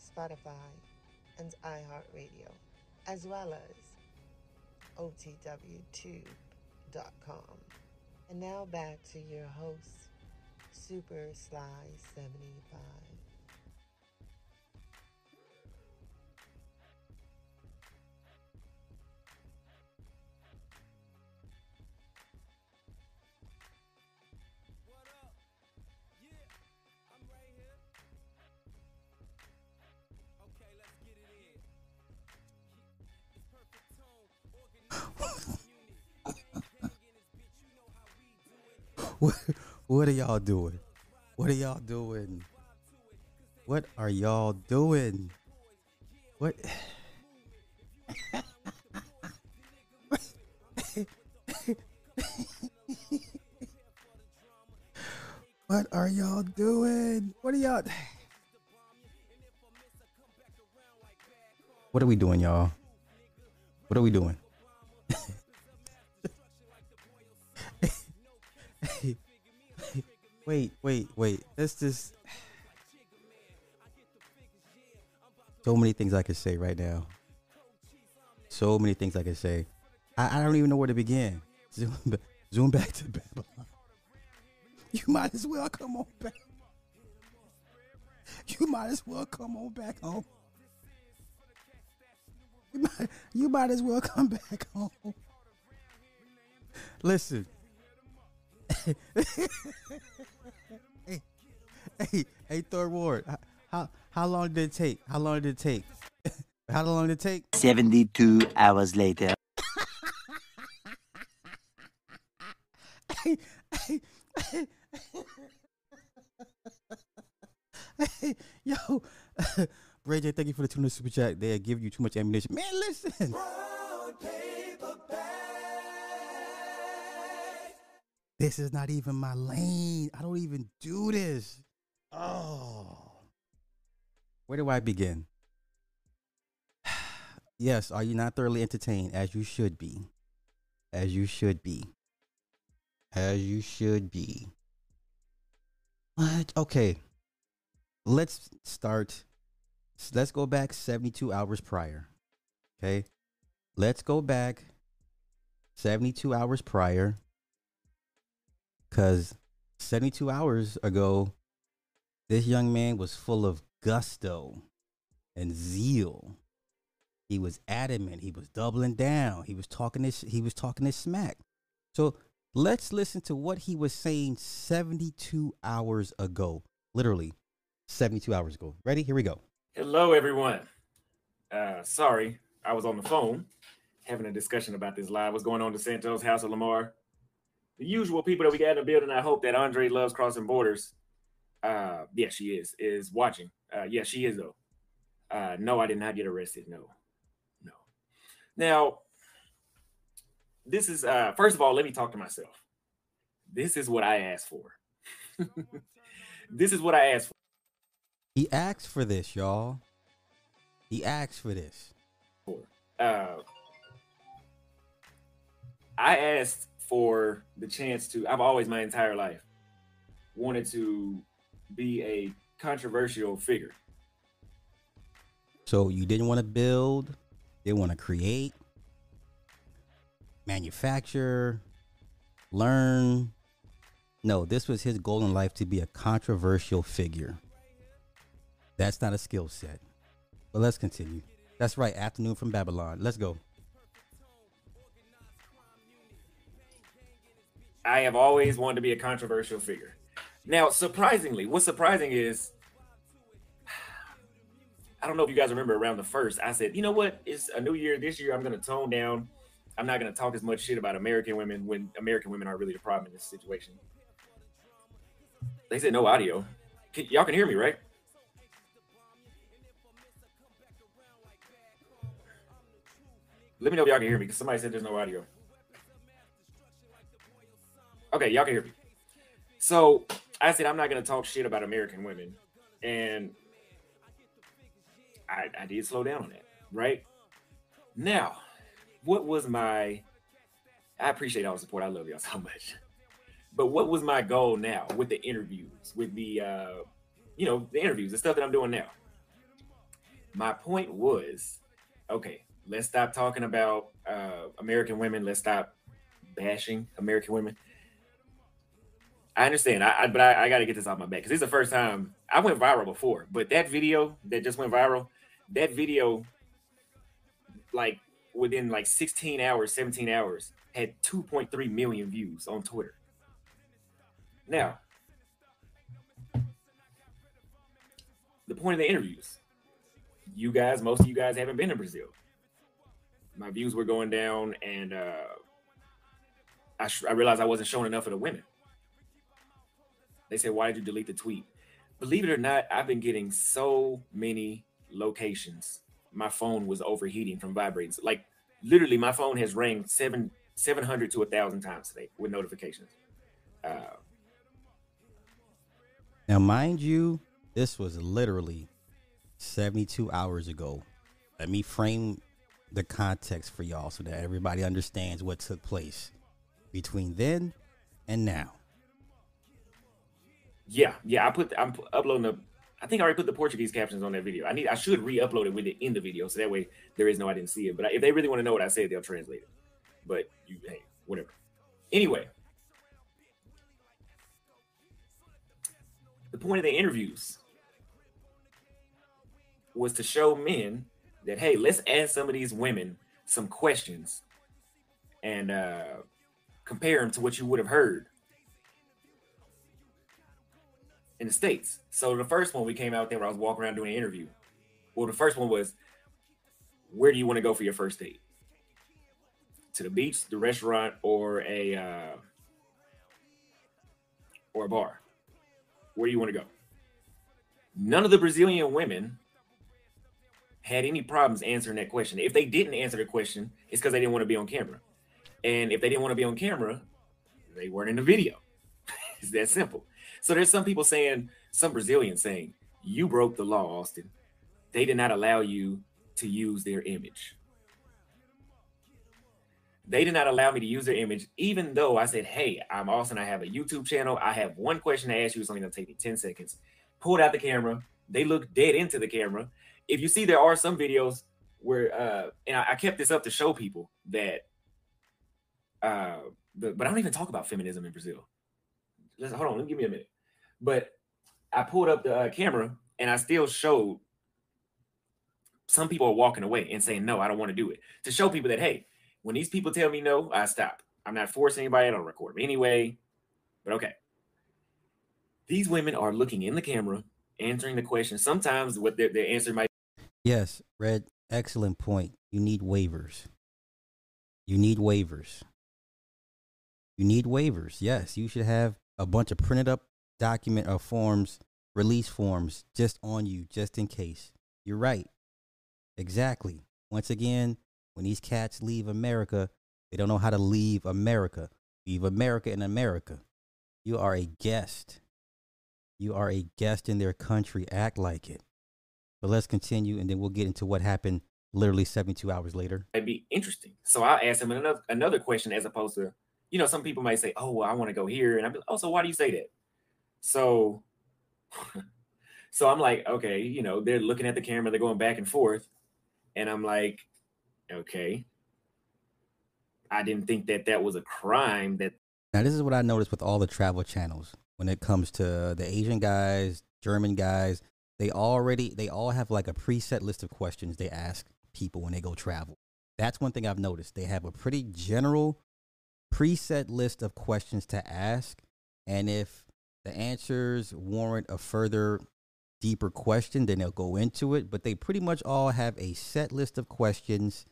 Spotify, and iHeartRadio, as well as OTWTube.com. And now back to your host, Super Sly 75. What, what are y'all doing? What are y'all doing? What are y'all doing? What? what are y'all doing? What are y'all? What are we doing, y'all? What are we doing? wait, wait, wait. Let's just. So many things I could say right now. So many things I could say. I, I don't even know where to begin. Zoom, zoom back to Babylon. You might as well come on back. You might as well come on back home. You might, you might as well come back home. Listen. Hey, hey, hey, Third Ward. How how long did it take? How long did it take? how long did it take? 72 hours later. Hey, hey, hey, yo, Bray J, thank you for the tuna super chat. They give you too much ammunition, man. Listen. This is not even my lane. I don't even do this. Oh. Where do I begin? yes, are you not thoroughly entertained as you should be? As you should be. As you should be. What? Okay. Let's start. Let's go back 72 hours prior. Okay. Let's go back 72 hours prior. Because 72 hours ago, this young man was full of gusto and zeal. He was adamant. He was doubling down. He was talking this. He was talking this smack. So let's listen to what he was saying 72 hours ago. Literally 72 hours ago. Ready? Here we go. Hello, everyone. Uh, sorry, I was on the phone having a discussion about this live. What's going on to Santos, House of Lamar? The usual people that we got in the building. I hope that Andre loves crossing borders. Uh, yeah, she is is watching. Uh, yeah, she is though. Uh, no, I did not get arrested. No, no. Now, this is uh, first of all, let me talk to myself. This is what I asked for. this is what I asked for. He asked for this, y'all. He asked for this. uh, I asked for the chance to. I've always, my entire life, wanted to be a controversial figure. So you didn't want to build, didn't want to create, manufacture, learn. No, this was his goal in life to be a controversial figure. That's not a skill set. But let's continue. That's right, afternoon from Babylon. Let's go. I have always wanted to be a controversial figure. Now, surprisingly, what's surprising is I don't know if you guys remember around the first, I said, you know what? It's a new year. This year, I'm going to tone down. I'm not going to talk as much shit about American women when American women are really the problem in this situation. They said no audio. Can, y'all can hear me, right? Let me know if y'all can hear me because somebody said there's no audio. Okay, y'all can hear me. So I said I'm not gonna talk shit about American women, and I, I did slow down on that, right? Now, what was my I appreciate all the support. I love y'all so much. But what was my goal now with the interviews, with the uh, you know, the interviews, the stuff that I'm doing now? My point was, okay, let's stop talking about uh, American women. Let's stop bashing American women. I understand, I, I but I, I got to get this off my back because this is the first time I went viral before. But that video that just went viral, that video, like within like 16 hours, 17 hours, had 2.3 million views on Twitter. Now, the point of the interviews, you guys, most of you guys haven't been to Brazil. My views were going down, and uh, I, sh- I realized I wasn't showing enough of the women. They said, Why did you delete the tweet? Believe it or not, I've been getting so many locations. My phone was overheating from vibrating. Like literally, my phone has rang seven 700 to a thousand times today with notifications. Uh, now, mind you, this was literally 72 hours ago. Let me frame the context for y'all so that everybody understands what took place between then and now. Yeah, yeah, I put I'm uploading the I think I already put the Portuguese captions on that video. I need I should re-upload it with it in the video so that way there is no I didn't see it. But if they really want to know what I said, they'll translate it. But you hey, whatever. Anyway, the point of the interviews was to show men that hey, let's ask some of these women some questions and uh, compare them to what you would have heard in the states. So the first one we came out there where I was walking around doing an interview. Well, the first one was, where do you want to go for your first date? To the beach, the restaurant, or a uh, or a bar? Where do you want to go? None of the Brazilian women had any problems answering that question. If they didn't answer the question, it's because they didn't want to be on camera. And if they didn't want to be on camera, they weren't in the video. it's that simple. So there's some people saying, some Brazilians saying, you broke the law, Austin. They did not allow you to use their image. They did not allow me to use their image, even though I said, Hey, I'm Austin. I have a YouTube channel. I have one question to ask you. It's only going to take me 10 seconds. Pulled out the camera. They look dead into the camera. If you see, there are some videos where, uh, and I, I kept this up to show people that, uh, the, but I don't even talk about feminism in Brazil. Let's, hold on, let me give me a minute. But I pulled up the uh, camera and I still showed some people are walking away and saying, no, I don't want to do it. To show people that, hey, when these people tell me no, I stop. I'm not forcing anybody, I don't record them anyway. But okay. These women are looking in the camera, answering the question. Sometimes what their, their answer might Yes, Red, excellent point. You need waivers. You need waivers. You need waivers. Yes, you should have a bunch of printed up document or forms, release forms just on you, just in case. You're right. Exactly. Once again, when these cats leave America, they don't know how to leave America. Leave America in America. You are a guest. You are a guest in their country. Act like it. But let's continue and then we'll get into what happened literally 72 hours later. That'd be interesting. So I'll ask him another another question as opposed to, you know, some people might say, Oh, well, I want to go here. And I'm like, oh, so why do you say that? So so I'm like, okay, you know, they're looking at the camera, they're going back and forth. And I'm like, okay. I didn't think that that was a crime that Now, this is what I noticed with all the travel channels when it comes to the Asian guys, German guys. They already they all have like a preset list of questions they ask people when they go travel. That's one thing I've noticed. They have a pretty general preset list of questions to ask, and if the answers warrant a further deeper question, then they'll go into it. But they pretty much all have a set list of questions,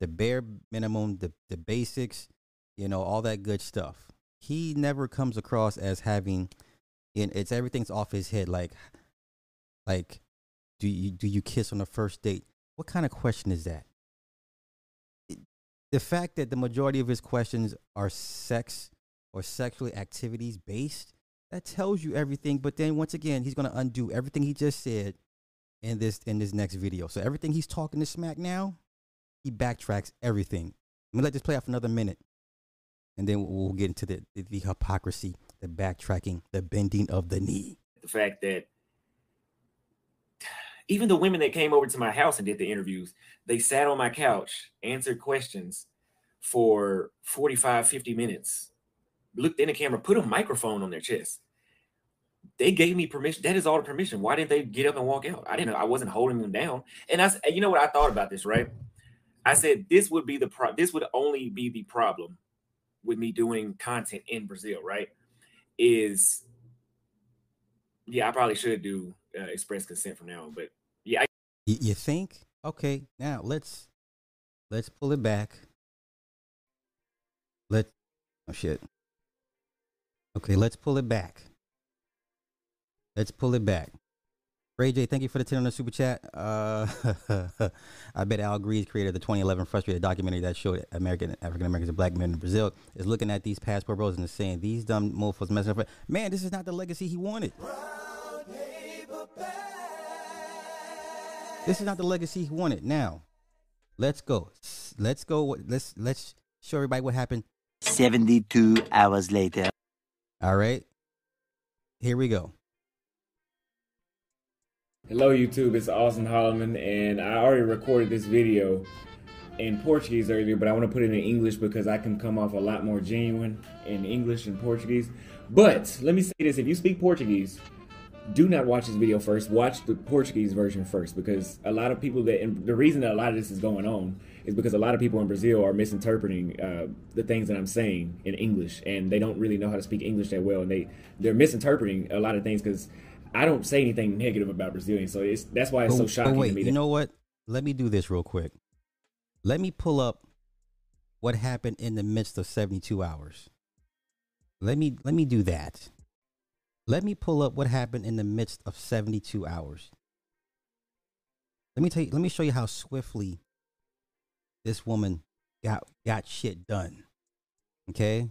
the bare minimum, the the basics, you know, all that good stuff. He never comes across as having in it's everything's off his head like like do you do you kiss on the first date? What kind of question is that? The fact that the majority of his questions are sex or sexually activities based, that tells you everything. But then once again, he's gonna undo everything he just said in this in this next video. So everything he's talking to smack now, he backtracks everything. Let me let this play out for another minute, and then we'll get into the the, the hypocrisy, the backtracking, the bending of the knee. The fact that even the women that came over to my house and did the interviews, they sat on my couch, answered questions for 45, 50 minutes, looked in the camera, put a microphone on their chest. They gave me permission. That is all the permission. Why didn't they get up and walk out? I didn't. I wasn't holding them down. And I, you know what I thought about this, right? I said this would be the pro. This would only be the problem with me doing content in Brazil, right? Is yeah, I probably should do uh, express consent from now on, but yeah, I, you think? Okay, now let's let's pull it back. Let oh shit. Okay, let's pull it back. Let's pull it back. Ray J, thank you for the 10 on the super chat. Uh, I bet Al Grease created the 2011 frustrated documentary that showed American African Americans and black men in Brazil is looking at these passport bros and is saying these dumb mofos messing up. Man, this is not the legacy he wanted. This is not the legacy he wanted. Now, let's go. Let's go. Let's let's show everybody what happened. 72 hours later. All right. Here we go. Hello YouTube, it's Austin Holloman and I already recorded this video in Portuguese earlier, but I want to put it in English because I can come off a lot more genuine in English and Portuguese. But let me say this, if you speak Portuguese, do not watch this video first. Watch the Portuguese version first because a lot of people that, and the reason that a lot of this is going on is because a lot of people in Brazil are misinterpreting uh, the things that I'm saying in English and they don't really know how to speak English that well and they, they're misinterpreting a lot of things because I don't say anything negative about Brazilians. So it's, that's why it's But- so but shocking wait, to me. you that- know what? Let me do this real quick. Let me pull up what happened in the midst of 72 hours. Let me let me do that. Let me pull up what happened in the midst of 72 hours. Let me tell you, let me show you how swiftly this woman got got shit done. Okay?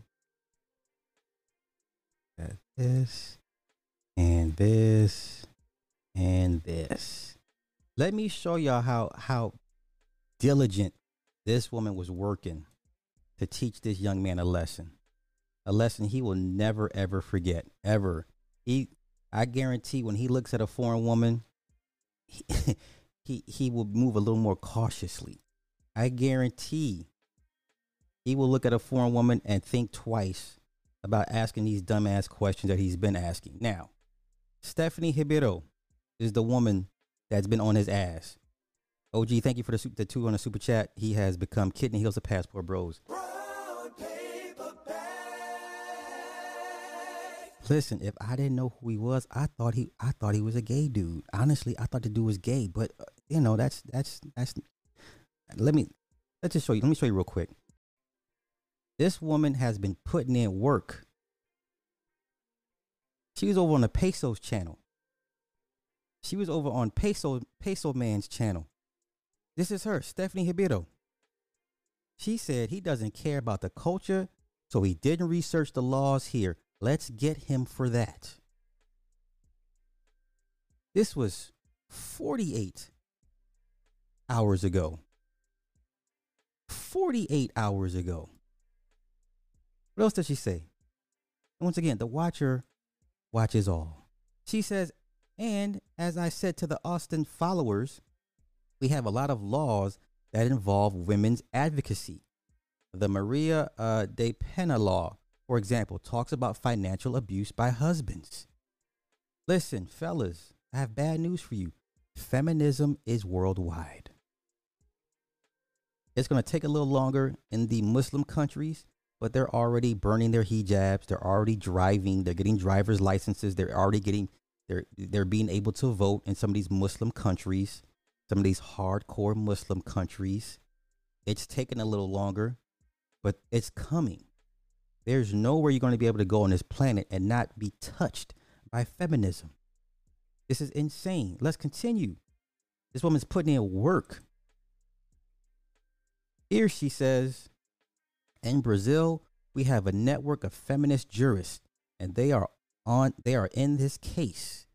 Got this and this and this. Let me show y'all how how diligent this woman was working to teach this young man a lesson. A lesson he will never ever forget. Ever. He I guarantee when he looks at a foreign woman, he he, he will move a little more cautiously. I guarantee he will look at a foreign woman and think twice about asking these dumbass questions that he's been asking. Now, Stephanie Ribeiro is the woman that's been on his ass. OG, thank you for the, the two on the super chat. He has become kidney heels of passport bros. Listen, if I didn't know who he was, I thought he I thought he was a gay dude. Honestly, I thought the dude was gay, but uh, you know, that's that's that's let me let's just show you. Let me show you real quick. This woman has been putting in work. She was over on the Pesos channel. She was over on Peso Peso Man's channel. This is her, Stephanie Ribeiro. She said he doesn't care about the culture, so he didn't research the laws here. Let's get him for that. This was 48 hours ago. 48 hours ago. What else does she say? Once again, the watcher watches all. She says, and as I said to the Austin followers, we have a lot of laws that involve women's advocacy. The Maria uh, da Penha law, for example, talks about financial abuse by husbands. Listen, fellas, I have bad news for you. Feminism is worldwide. It's going to take a little longer in the Muslim countries, but they're already burning their hijabs. They're already driving. They're getting driver's licenses. They're already getting they're they're being able to vote in some of these Muslim countries, some of these hardcore Muslim countries. It's taking a little longer, but it's coming. There's nowhere you're going to be able to go on this planet and not be touched by feminism. This is insane. Let's continue. This woman's putting in work. Here she says, In Brazil, we have a network of feminist jurists, and they are on they are in this case.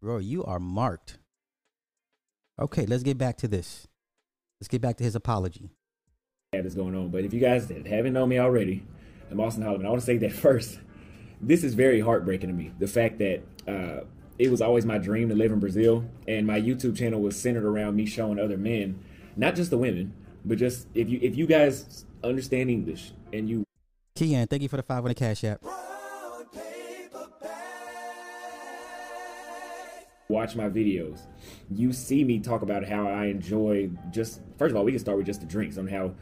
Bro, you are marked. Okay, let's get back to this. Let's get back to his apology. That's going on. But if you guys haven't known me already, I'm Austin Holloman. I want to say that first. This is very heartbreaking to me. The fact that uh, it was always my dream to live in Brazil, and my YouTube channel was centered around me showing other men, not just the women, but just if you if you guys understand English and you. Kian, thank you for the five on the cash app. watch my videos, you see me talk about how I enjoy just first of all, we can start with just the drinks on how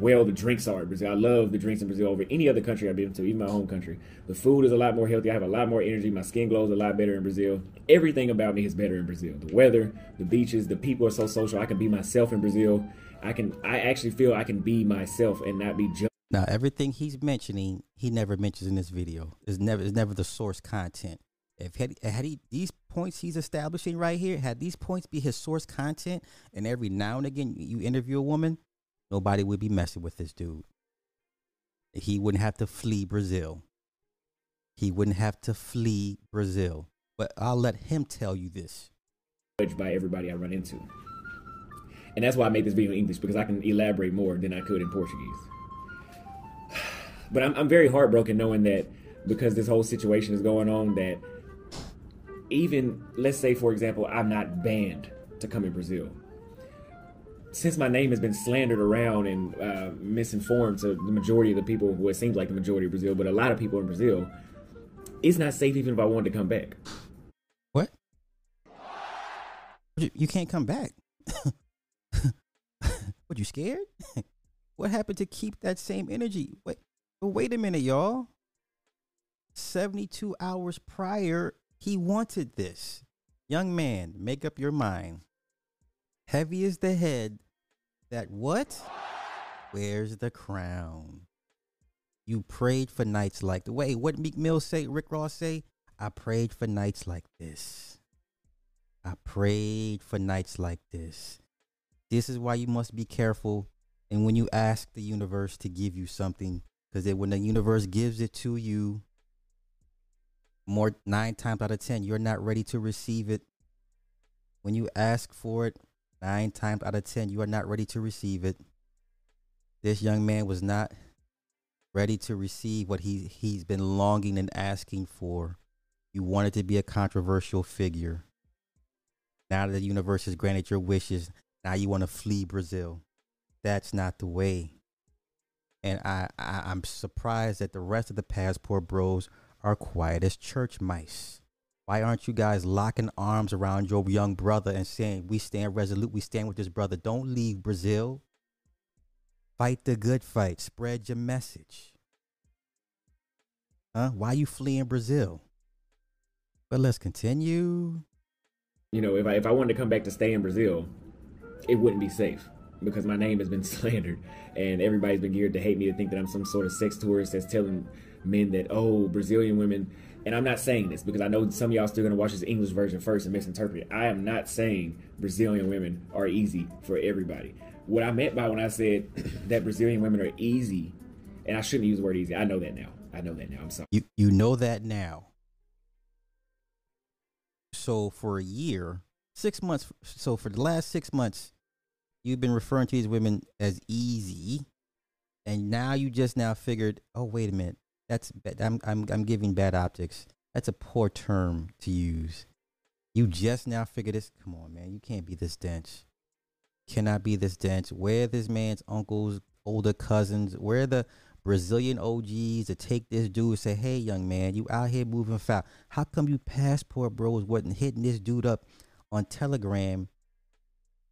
well the drinks are in Brazil. I love the drinks in Brazil over any other country I've been to, even my home country. The food is a lot more healthy. I have a lot more energy. My skin glows a lot better in Brazil. Everything about me is better in Brazil. The weather, the beaches, the people are so social. I can be myself in Brazil. I can I actually feel I can be myself and not be judged. Now everything he's mentioning, he never mentions in this video. Is never is never the source content. If had, had he these points he's establishing right here, had these points be his source content, and every now and again you interview a woman, nobody would be messing with this dude. He wouldn't have to flee Brazil. He wouldn't have to flee Brazil. But I'll let him tell you this. By everybody I run into. And that's why I made this video in English because I can elaborate more than I could in Portuguese. But I'm, I'm very heartbroken knowing that because this whole situation is going on, that even let's say for example i'm not banned to come in brazil since my name has been slandered around and uh, misinformed to the majority of the people well it seems like the majority of brazil but a lot of people in brazil it's not safe even if i wanted to come back. What? You can't come back. What you scared? What happened to keep that same energy? Wait wait a minute y'all. 72 hours prior he wanted this. Young man, make up your mind. Heavy is the head that what? Where's the crown? You prayed for nights like the way what Meek Mill say, Rick Ross say, I prayed for nights like this. I prayed for nights like this. This is why you must be careful and when you ask the universe to give you something, because when the universe gives it to you, more nine times out of ten, you're not ready to receive it. When you ask for it, nine times out of ten, you are not ready to receive it. This young man was not ready to receive what he he's been longing and asking for. You wanted to be a controversial figure. Now that the universe has granted your wishes, now you want to flee Brazil. That's not the way. And I, I I'm surprised that the rest of the passport bros are quiet as church mice? Why aren't you guys locking arms around your young brother and saying, We stand resolute, we stand with this brother? Don't leave Brazil. Fight the good fight, spread your message. Huh? Why you fleeing Brazil? But let's continue. You know, if I if I wanted to come back to stay in Brazil, it wouldn't be safe because my name has been slandered and everybody's been geared to hate me to think that I'm some sort of sex tourist that's telling men that oh Brazilian women and I'm not saying this because I know some of y'all still gonna watch this English version first and misinterpret it. I am not saying Brazilian women are easy for everybody. What I meant by when I said that Brazilian women are easy, and I shouldn't use the word easy. I know that now. I know that now. I'm sorry. You you know that now. So for a year, six months. So for the last six months, you've been referring to these women as easy, and now you just now figured, oh wait a minute, that's I'm I'm I'm giving bad optics. That's a poor term to use. You just now figure this. Come on, man. You can't be this dense. Cannot be this dense. Where this man's uncles, older cousins, where the Brazilian OGs to take this dude and say, "Hey, young man, you out here moving foul. How come you passport bros wasn't hitting this dude up on Telegram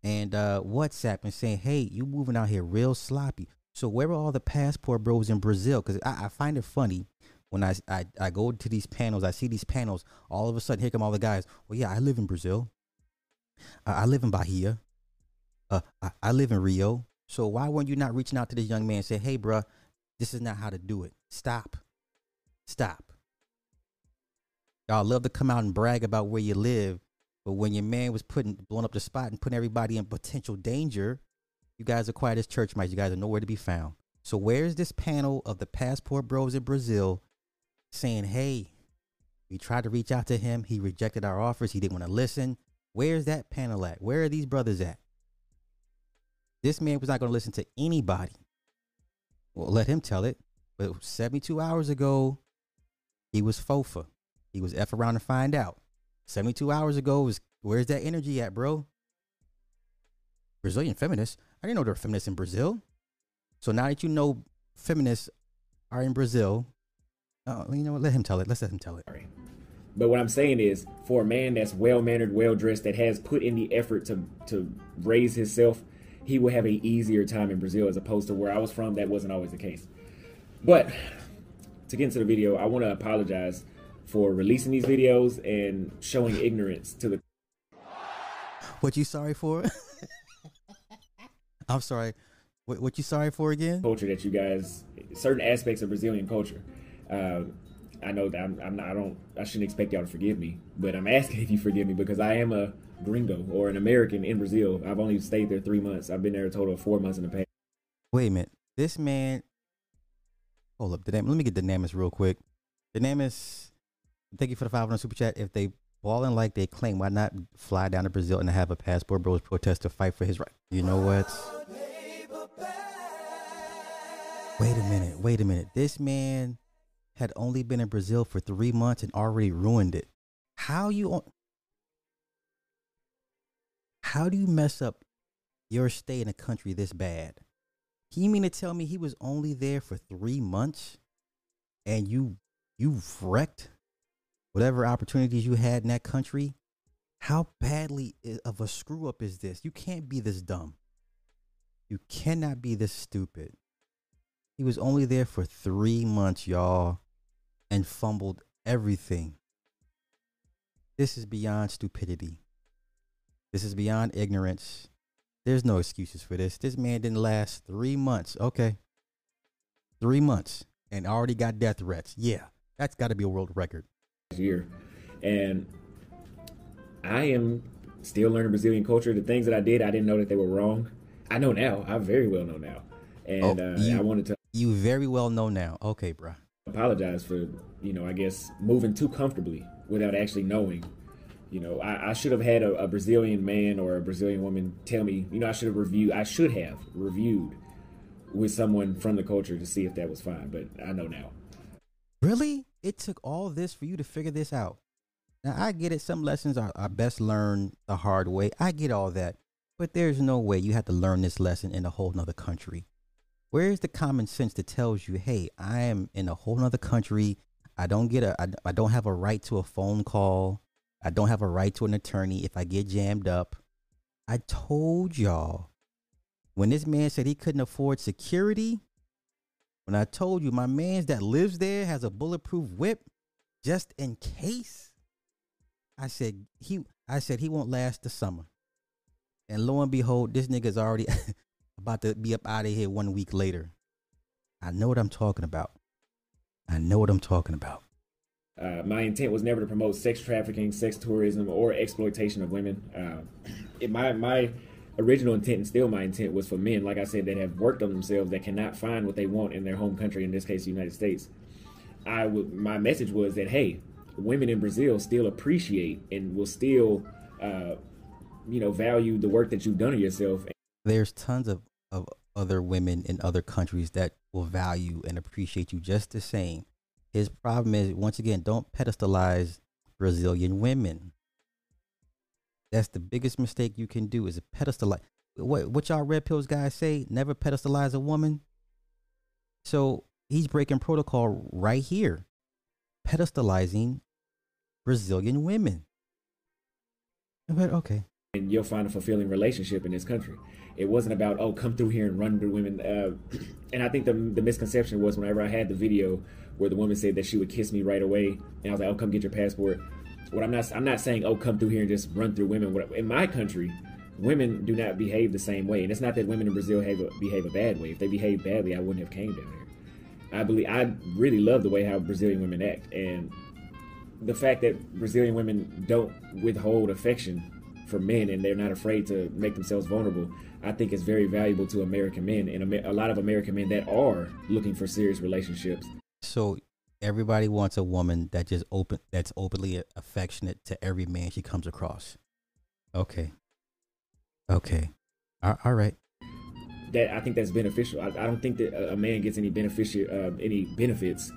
and uh, WhatsApp and saying, "Hey, you moving out here real sloppy. So where are all the passport bros in Brazil? Because I, I, find it funny when I, I I go to these panels, I see these panels. All of a sudden, here come all the guys. Well, yeah, I live in Brazil. Uh, I live in Bahia. Uh, I, I, live in Rio. So why weren't you not reaching out to this young man and say, "Hey, bruh, this is not how to do it. Stop, stop." Y'all love to come out and brag about where you live, but when your man was putting blowing up the spot and putting everybody in potential danger, you guys are quiet as church mice. You guys are nowhere to be found. So where's this panel of the passport bros in Brazil saying, "Hey, we tried to reach out to him. He rejected our offers. He didn't want to listen." Where's that panel at? Where are these brothers at? This man was not going to listen to anybody. Well, let him tell it. But 72 hours ago, he was FOFA. He was F around to find out. 72 hours ago was where's that energy at, bro? Brazilian feminists. I didn't know there were feminists in Brazil. So now that you know feminists are in Brazil, oh, you know what? Let him tell it. Let's let him tell it. But what I'm saying is, for a man that's well mannered, well dressed, that has put in the effort to to raise himself, he will have an easier time in Brazil as opposed to where I was from. That wasn't always the case. But to get into the video, I want to apologize for releasing these videos and showing ignorance to the. What you sorry for? I'm sorry. What, what you sorry for again? Culture that you guys, certain aspects of Brazilian culture. Uh, I know that I'm, I'm not, I don't, I shouldn't expect y'all to forgive me, but I'm asking if you forgive me because I am a gringo or an American in Brazil. I've only stayed there three months. I've been there a total of four months in the past. Wait a minute. This man. Hold up. The name, Let me get the Dynamis real quick. Dynamis, thank you for the 500 super chat. If they balling like they claim, why not fly down to Brazil and have a passport bros protest to fight for his right? You know what? Wait a minute. Wait a minute. This man had only been in Brazil for three months and already ruined it. How you on? How do you mess up your stay in a country this bad? You mean to tell me he was only there for three months, and you you wrecked whatever opportunities you had in that country? How badly of a screw up is this? You can't be this dumb. You cannot be this stupid. He was only there for three months, y'all and fumbled everything. This is beyond stupidity. This is beyond ignorance. There's no excuses for this. This man didn't last three months. Okay. Three months and already got death threats. Yeah, that's got to be a world record. Year. And I am still learning Brazilian culture. The things that I did, I didn't know that they were wrong. I know now. I very well know now. And oh, you, uh, I wanted to. You very well know now. Okay, bro apologize for you know I guess moving too comfortably without actually knowing. You know, I, I should have had a, a, Brazilian man or a Brazilian woman tell me. You know, I should have reviewed. I should have reviewed with someone from the culture to see if that was fine. But I know now. Really, it took all this for you to figure this out. Now I get it. Some lessons are, are best learned the hard way. I get all that, but there's no way you have to learn this lesson in a whole nother country. Where's the common sense that tells you, hey, I am in a whole nother country. I don't get a, I, I don't have a right to a phone call. I don't have a right to an attorney if I get jammed up. I told y'all when this man said he couldn't afford security. When I told you my man's that lives there has a bulletproof whip just in case. I said he I said he won't last the summer. And lo and behold, this nigga's already about to be up out of here one week later. I know what I'm talking about. I know what I'm talking about. Uh, my intent was never to promote sex trafficking, sex tourism, or exploitation of women. Uh, it, my my original intent and still my intent was for men, like I said, that have worked on themselves that cannot find what they want in their home country, in this case, the United States. I would my message was that hey, women in Brazil still appreciate and will still, uh, you know, value the work that you've done on yourself there's tons of, of other women in other countries that will value and appreciate you just the same. His problem is, once again, don't pedestalize Brazilian women. That's the biggest mistake you can do is a pedestalize. What what y'all red pills guys say? Never pedestalize a woman. So he's breaking protocol right here, pedestalizing Brazilian women. But okay, and you'll find a fulfilling relationship in this country. It wasn't about oh come through here and run through women. Uh, and I think the the misconception was whenever I had the video where the woman said that she would kiss me right away, and I was like oh come get your passport. What I'm not I'm not saying oh come through here and just run through women. In my country, women do not behave the same way, and it's not that women in Brazil behave a, behave a bad way. If they behave badly, I wouldn't have came down here. I believe I really love the way how Brazilian women act, and the fact that Brazilian women don't withhold affection for men and they're not afraid to make themselves vulnerable, I think is very valuable to American men and a lot of American men that are looking for serious relationships. So everybody wants a woman that just open that's openly affectionate to every man she comes across. Okay. Okay. All, all right. That I think that's beneficial. I, I don't think that a man gets any beneficial uh, any benefits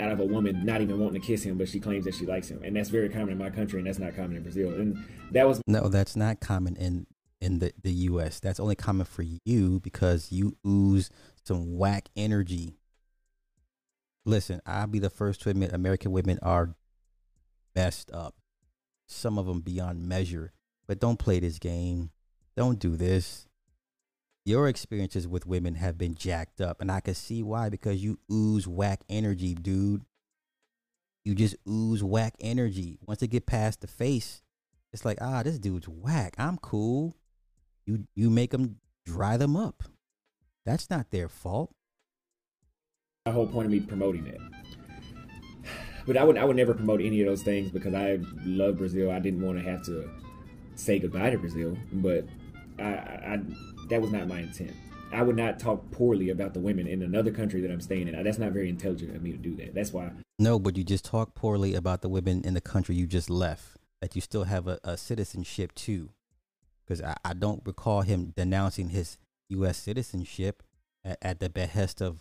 out of a woman not even wanting to kiss him, but she claims that she likes him, and that's very common in my country, and that's not common in Brazil. And that was no, that's not common in in the the U.S. That's only common for you because you ooze some whack energy. Listen, I'll be the first to admit American women are messed up. Some of them beyond measure. But don't play this game. Don't do this. Your experiences with women have been jacked up, and I can see why because you ooze whack energy, dude. You just ooze whack energy. Once it get past the face, it's like, ah, this dude's whack. I'm cool. You you make them dry them up. That's not their fault. The whole point of me promoting it. But I would I would never promote any of those things because I love Brazil. I didn't want to have to say goodbye to Brazil, but I, I that was not my intent. I would not talk poorly about the women in another country that I'm staying in. That's not very intelligent of me to do that. That's why. No, but you just talk poorly about the women in the country you just left. That you still have a, a citizenship too, because I, I don't recall him denouncing his U.S. citizenship at, at the behest of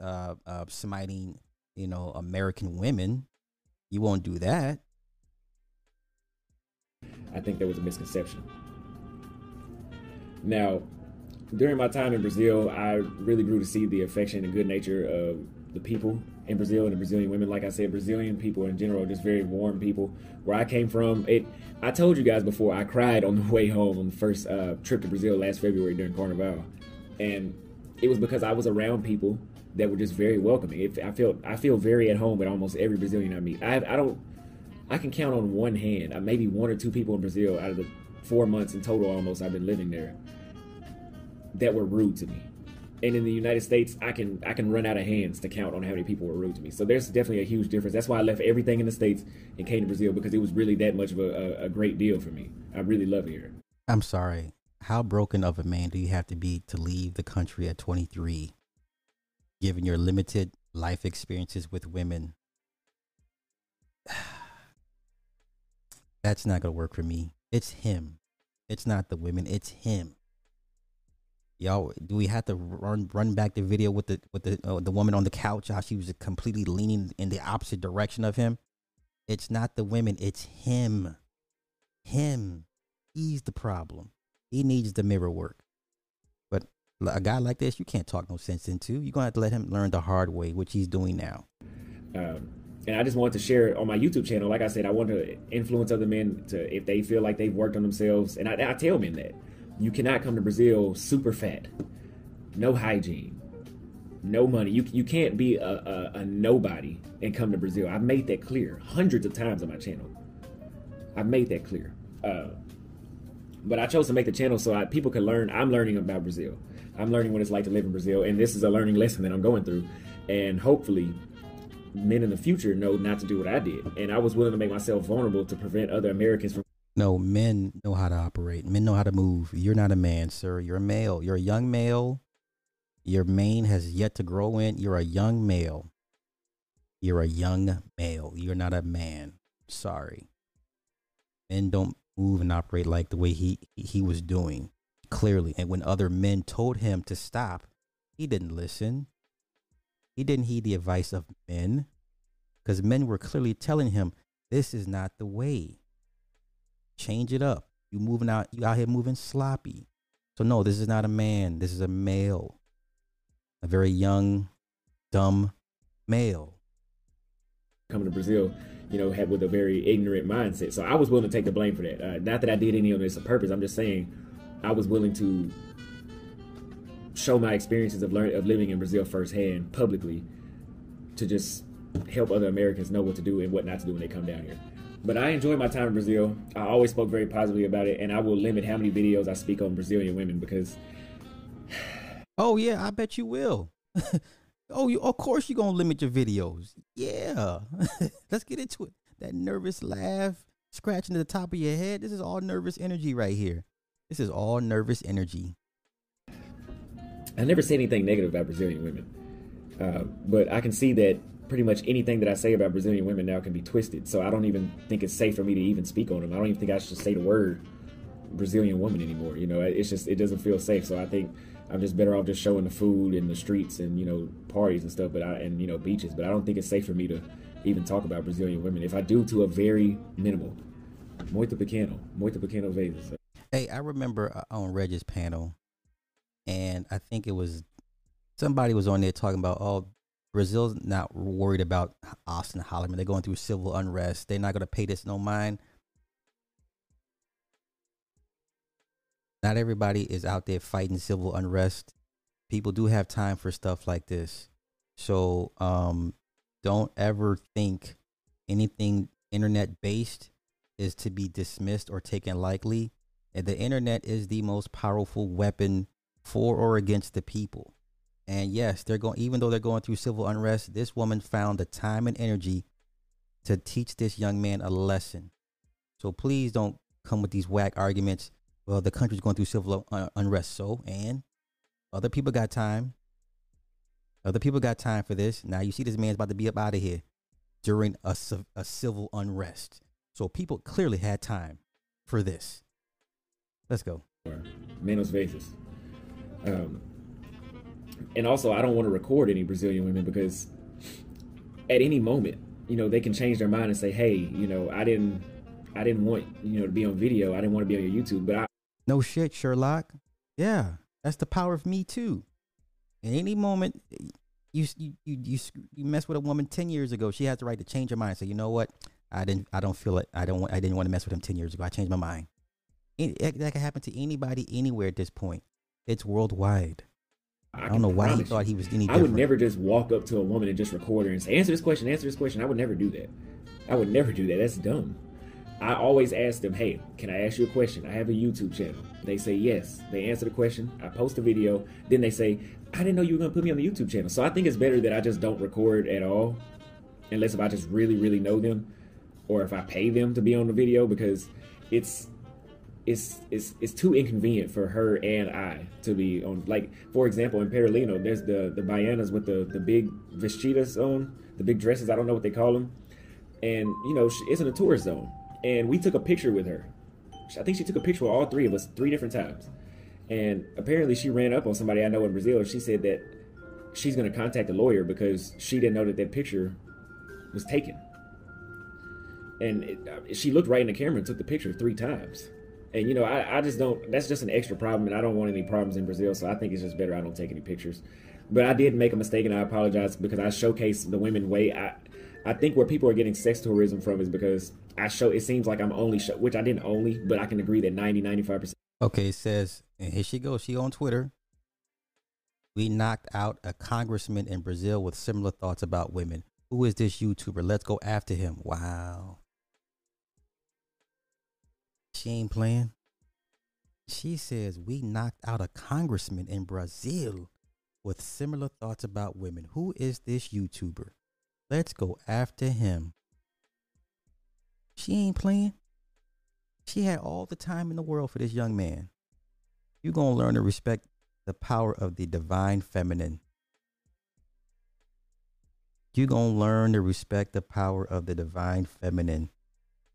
uh, uh, smiting, you know, American women. You won't do that. I think there was a misconception. Now, during my time in Brazil, I really grew to see the affection and good nature of the people in Brazil and the Brazilian women. Like I said, Brazilian people in general just very warm people. Where I came from, it I told you guys before, I cried on the way home on the first uh, trip to Brazil last February during Carnival, and it was because I was around people that were just very welcoming. It, I felt I feel very at home with almost every Brazilian I meet. I I don't I can count on one hand, uh, maybe one or two people in Brazil out of the four months in total almost I've been living there that were rude to me. And in the United States, I can I can run out of hands to count on how many people were rude to me. So there's definitely a huge difference. That's why I left everything in the states and came to Brazil because it was really that much of a, a, a great deal for me. I really love it here. I'm sorry. How broken of a man do you have to be to leave the country at 23, given your limited life experiences with women? That's not gonna work for me. It's him. It's not the women. It's him y'all do we have to run run back the video with the with the uh, the woman on the couch how she was completely leaning in the opposite direction of him it's not the women it's him him he's the problem he needs the mirror work a guy like this you can't talk no sense into you're gonna have to let him learn the hard way which he's doing now um, and I just want to share on my YouTube channel. Like I said, I want to influence other men to if they feel like they've worked on themselves, and I, I tell men that you cannot come to Brazil super fat, no hygiene, no money. You you can't be a, a, a nobody and come to Brazil. I've made that clear hundreds of times on my channel. I've made that clear. Uh, but I chose to make the channel so I, people can learn. I'm learning about Brazil. I'm learning what it's like to live in Brazil, and this is a learning lesson that I'm going through. And hopefully, men in the future know not to do what I did. And I was willing to make myself vulnerable to prevent other Americans from no, men know how to operate. Men know how to move. You're not a man, sir. You're a male. You're a young male. Your mane has yet to grow in. You're a young male. You're a young male. You're not a man. Sorry. Men don't move and operate like the way he he was doing. Clearly. And when other men told him to stop, he didn't listen. He didn't heed the advice of men because men were clearly telling him this is not the way. Change it up. You moving out, you out here moving sloppy. So no, this is not a man. This is a male. A very young, dumb male. Coming to Brazil, you know, had with a very ignorant mindset. So I was willing to take the blame for that. Uh, not that I did any of this on purpose. I'm just saying I was willing to show my experiences of learning of living in Brazil firsthand publicly to just help other Americans know what to do and what not to do when they come down here. But I enjoy my time in Brazil. I always spoke very positively about it, and I will limit how many videos I speak on Brazilian women because. oh yeah, I bet you will. oh, you, of course you're gonna limit your videos. Yeah, let's get into it. That nervous laugh, scratching the top of your head. This is all nervous energy right here. This is all nervous energy. I never say anything negative about Brazilian women, uh, but I can see that pretty much anything that I say about Brazilian women now can be twisted. So I don't even think it's safe for me to even speak on them. I don't even think I should say the word Brazilian woman anymore. You know, it's just it doesn't feel safe. So I think I'm just better off just showing the food and the streets and you know parties and stuff, but I and you know beaches. But I don't think it's safe for me to even talk about Brazilian women. If I do, to a very minimal. Muito pequeno, muito pequeno vezes. Hey, I remember uh, on Reg's panel, and I think it was somebody was on there talking about, oh, Brazil's not worried about Austin Holloman. They're going through civil unrest. They're not going to pay this no mind. Not everybody is out there fighting civil unrest. People do have time for stuff like this. So um, don't ever think anything internet based is to be dismissed or taken lightly. The internet is the most powerful weapon for or against the people. And yes, they're going even though they're going through civil unrest, this woman found the time and energy to teach this young man a lesson. So please don't come with these whack arguments. Well, the country's going through civil un- unrest, so and other people got time. Other people got time for this. Now you see this man's about to be up out of here during a, a civil unrest. So people clearly had time for this. Let's go. Menos vezes. Um, and also, I don't want to record any Brazilian women because at any moment, you know, they can change their mind and say, "Hey, you know, I didn't, I didn't want, you know, to be on video. I didn't want to be on your YouTube, but I." No shit, Sherlock. Yeah, that's the power of me too. At any moment, you you you you, you mess with a woman ten years ago, she has the right to change her mind. Say, you know what? I didn't. I don't feel it. I don't. Want, I didn't want to mess with him ten years ago. I changed my mind. That can happen to anybody, anywhere at this point. It's worldwide. I, I don't know why he thought he was any. Different. I would never just walk up to a woman and just record her and say, "Answer this question. Answer this question." I would never do that. I would never do that. That's dumb. I always ask them, "Hey, can I ask you a question? I have a YouTube channel." They say yes. They answer the question. I post a video. Then they say, "I didn't know you were going to put me on the YouTube channel." So I think it's better that I just don't record at all, unless if I just really, really know them, or if I pay them to be on the video because it's it's it's it's too inconvenient for her and I to be on. Like for example, in Petrolina, there's the the baianas with the the big vestidas on, the big dresses. I don't know what they call them, and you know she, it's in a tourist zone. And we took a picture with her. I think she took a picture with all three of us three different times. And apparently, she ran up on somebody I know in Brazil. She said that she's going to contact a lawyer because she didn't know that that picture was taken. And it, uh, she looked right in the camera and took the picture three times. And you know, I, I just don't. That's just an extra problem, and I don't want any problems in Brazil. So I think it's just better I don't take any pictures. But I did make a mistake, and I apologize because I showcased the women way. I I think where people are getting sex tourism from is because I show. It seems like I'm only show, which I didn't only, but I can agree that 90 95 percent. Okay, it says, and here she goes. She on Twitter. We knocked out a congressman in Brazil with similar thoughts about women. Who is this YouTuber? Let's go after him. Wow. She ain't playing. She says we knocked out a congressman in Brazil with similar thoughts about women. Who is this YouTuber? Let's go after him. She ain't playing. She had all the time in the world for this young man. You're going to learn to respect the power of the divine feminine. You're going to learn to respect the power of the divine feminine.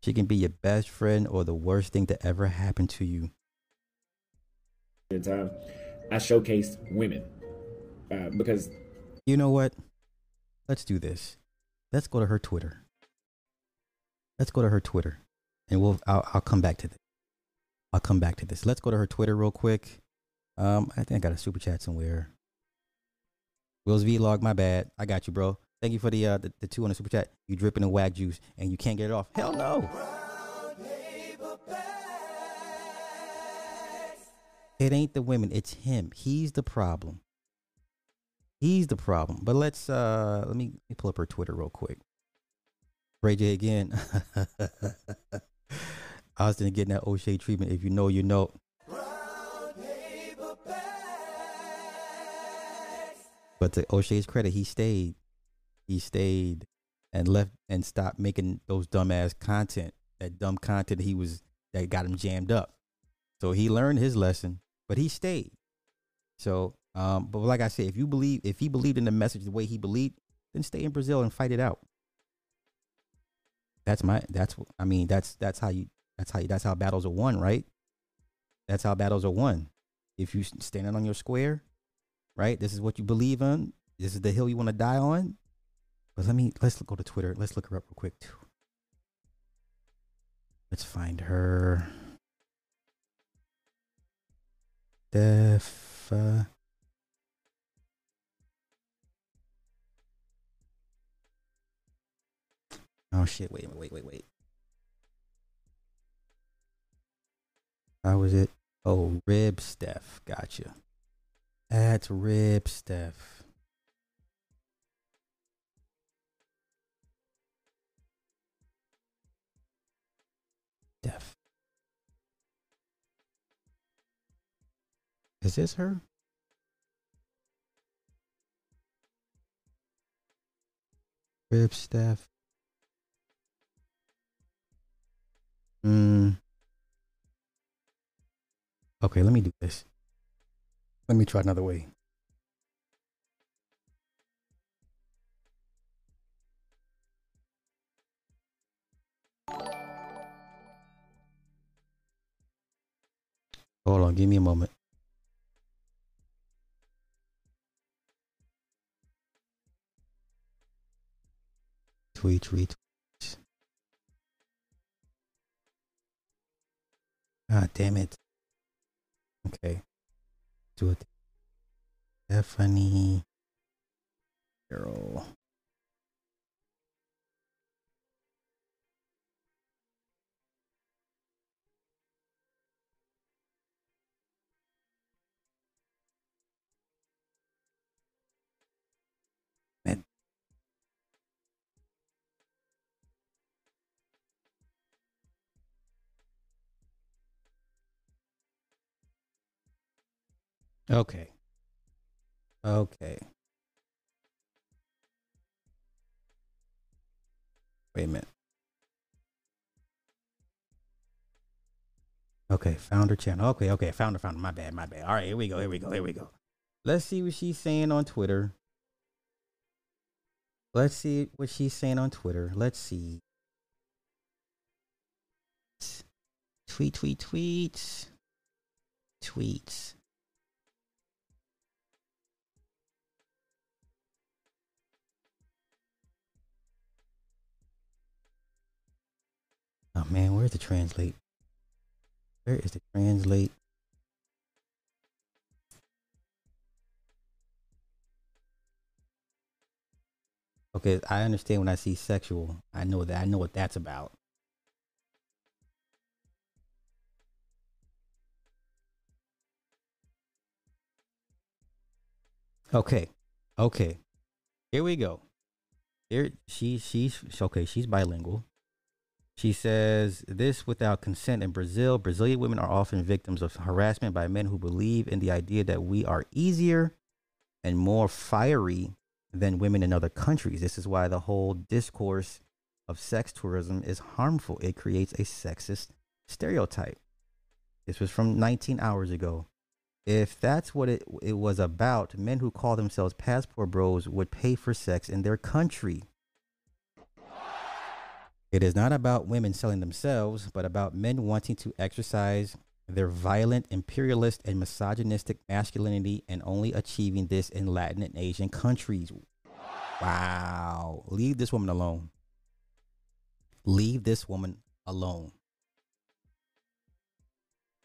She can be your best friend or the worst thing to ever happen to you. Time, I showcased women uh, because you know what? Let's do this. Let's go to her Twitter. Let's go to her Twitter, and we'll. I'll, I'll come back to this. I'll come back to this. Let's go to her Twitter real quick. Um, I think I got a super chat somewhere. Will's vlog, my bad. I got you, bro. Thank you for the uh, the, the two on the super chat. You dripping in wag juice and you can't get it off. Hell no. It ain't the women, it's him. He's the problem. He's the problem. But let's uh let me, let me pull up her Twitter real quick. Ray J again. Austin getting that O'Shea treatment. If you know, you know. But to O'Shea's credit, he stayed he stayed and left and stopped making those dumbass content that dumb content he was that got him jammed up. So he learned his lesson, but he stayed. So, um, but like I said, if you believe, if he believed in the message the way he believed, then stay in Brazil and fight it out. That's my. That's. I mean, that's that's how you. That's how you, that's how battles are won, right? That's how battles are won. If you standing on your square, right? This is what you believe in. This is the hill you want to die on. But let me let's go to Twitter. Let's look her up real quick too. Let's find her. Def. Uh, oh shit! Wait, wait, wait, wait. How was it? Oh, Rib Steph. Gotcha. That's Rib Steph. Is this her? Rib Steph. Hmm. Okay, let me do this. Let me try another way. Hold on, give me a moment. Tweet, tweet. Ah, damn it. Okay. Do it. Stephanie Carroll. Okay. Okay. Wait a minute. Okay, founder channel. Okay, okay, founder, founder. My bad, my bad. All right, here we go, here we go, here we go. Let's see what she's saying on Twitter. Let's see what she's saying on Twitter. Let's see. Tweet, tweet, tweets. Tweets. Oh man, where's the translate? Where is the translate? Okay, I understand when I see sexual. I know that I know what that's about. Okay. Okay. Here we go. Here she she's okay, she's bilingual. She says this without consent in Brazil. Brazilian women are often victims of harassment by men who believe in the idea that we are easier and more fiery than women in other countries. This is why the whole discourse of sex tourism is harmful. It creates a sexist stereotype. This was from 19 hours ago. If that's what it, it was about, men who call themselves passport bros would pay for sex in their country. It is not about women selling themselves, but about men wanting to exercise their violent, imperialist, and misogynistic masculinity and only achieving this in Latin and Asian countries. Wow. Leave this woman alone. Leave this woman alone.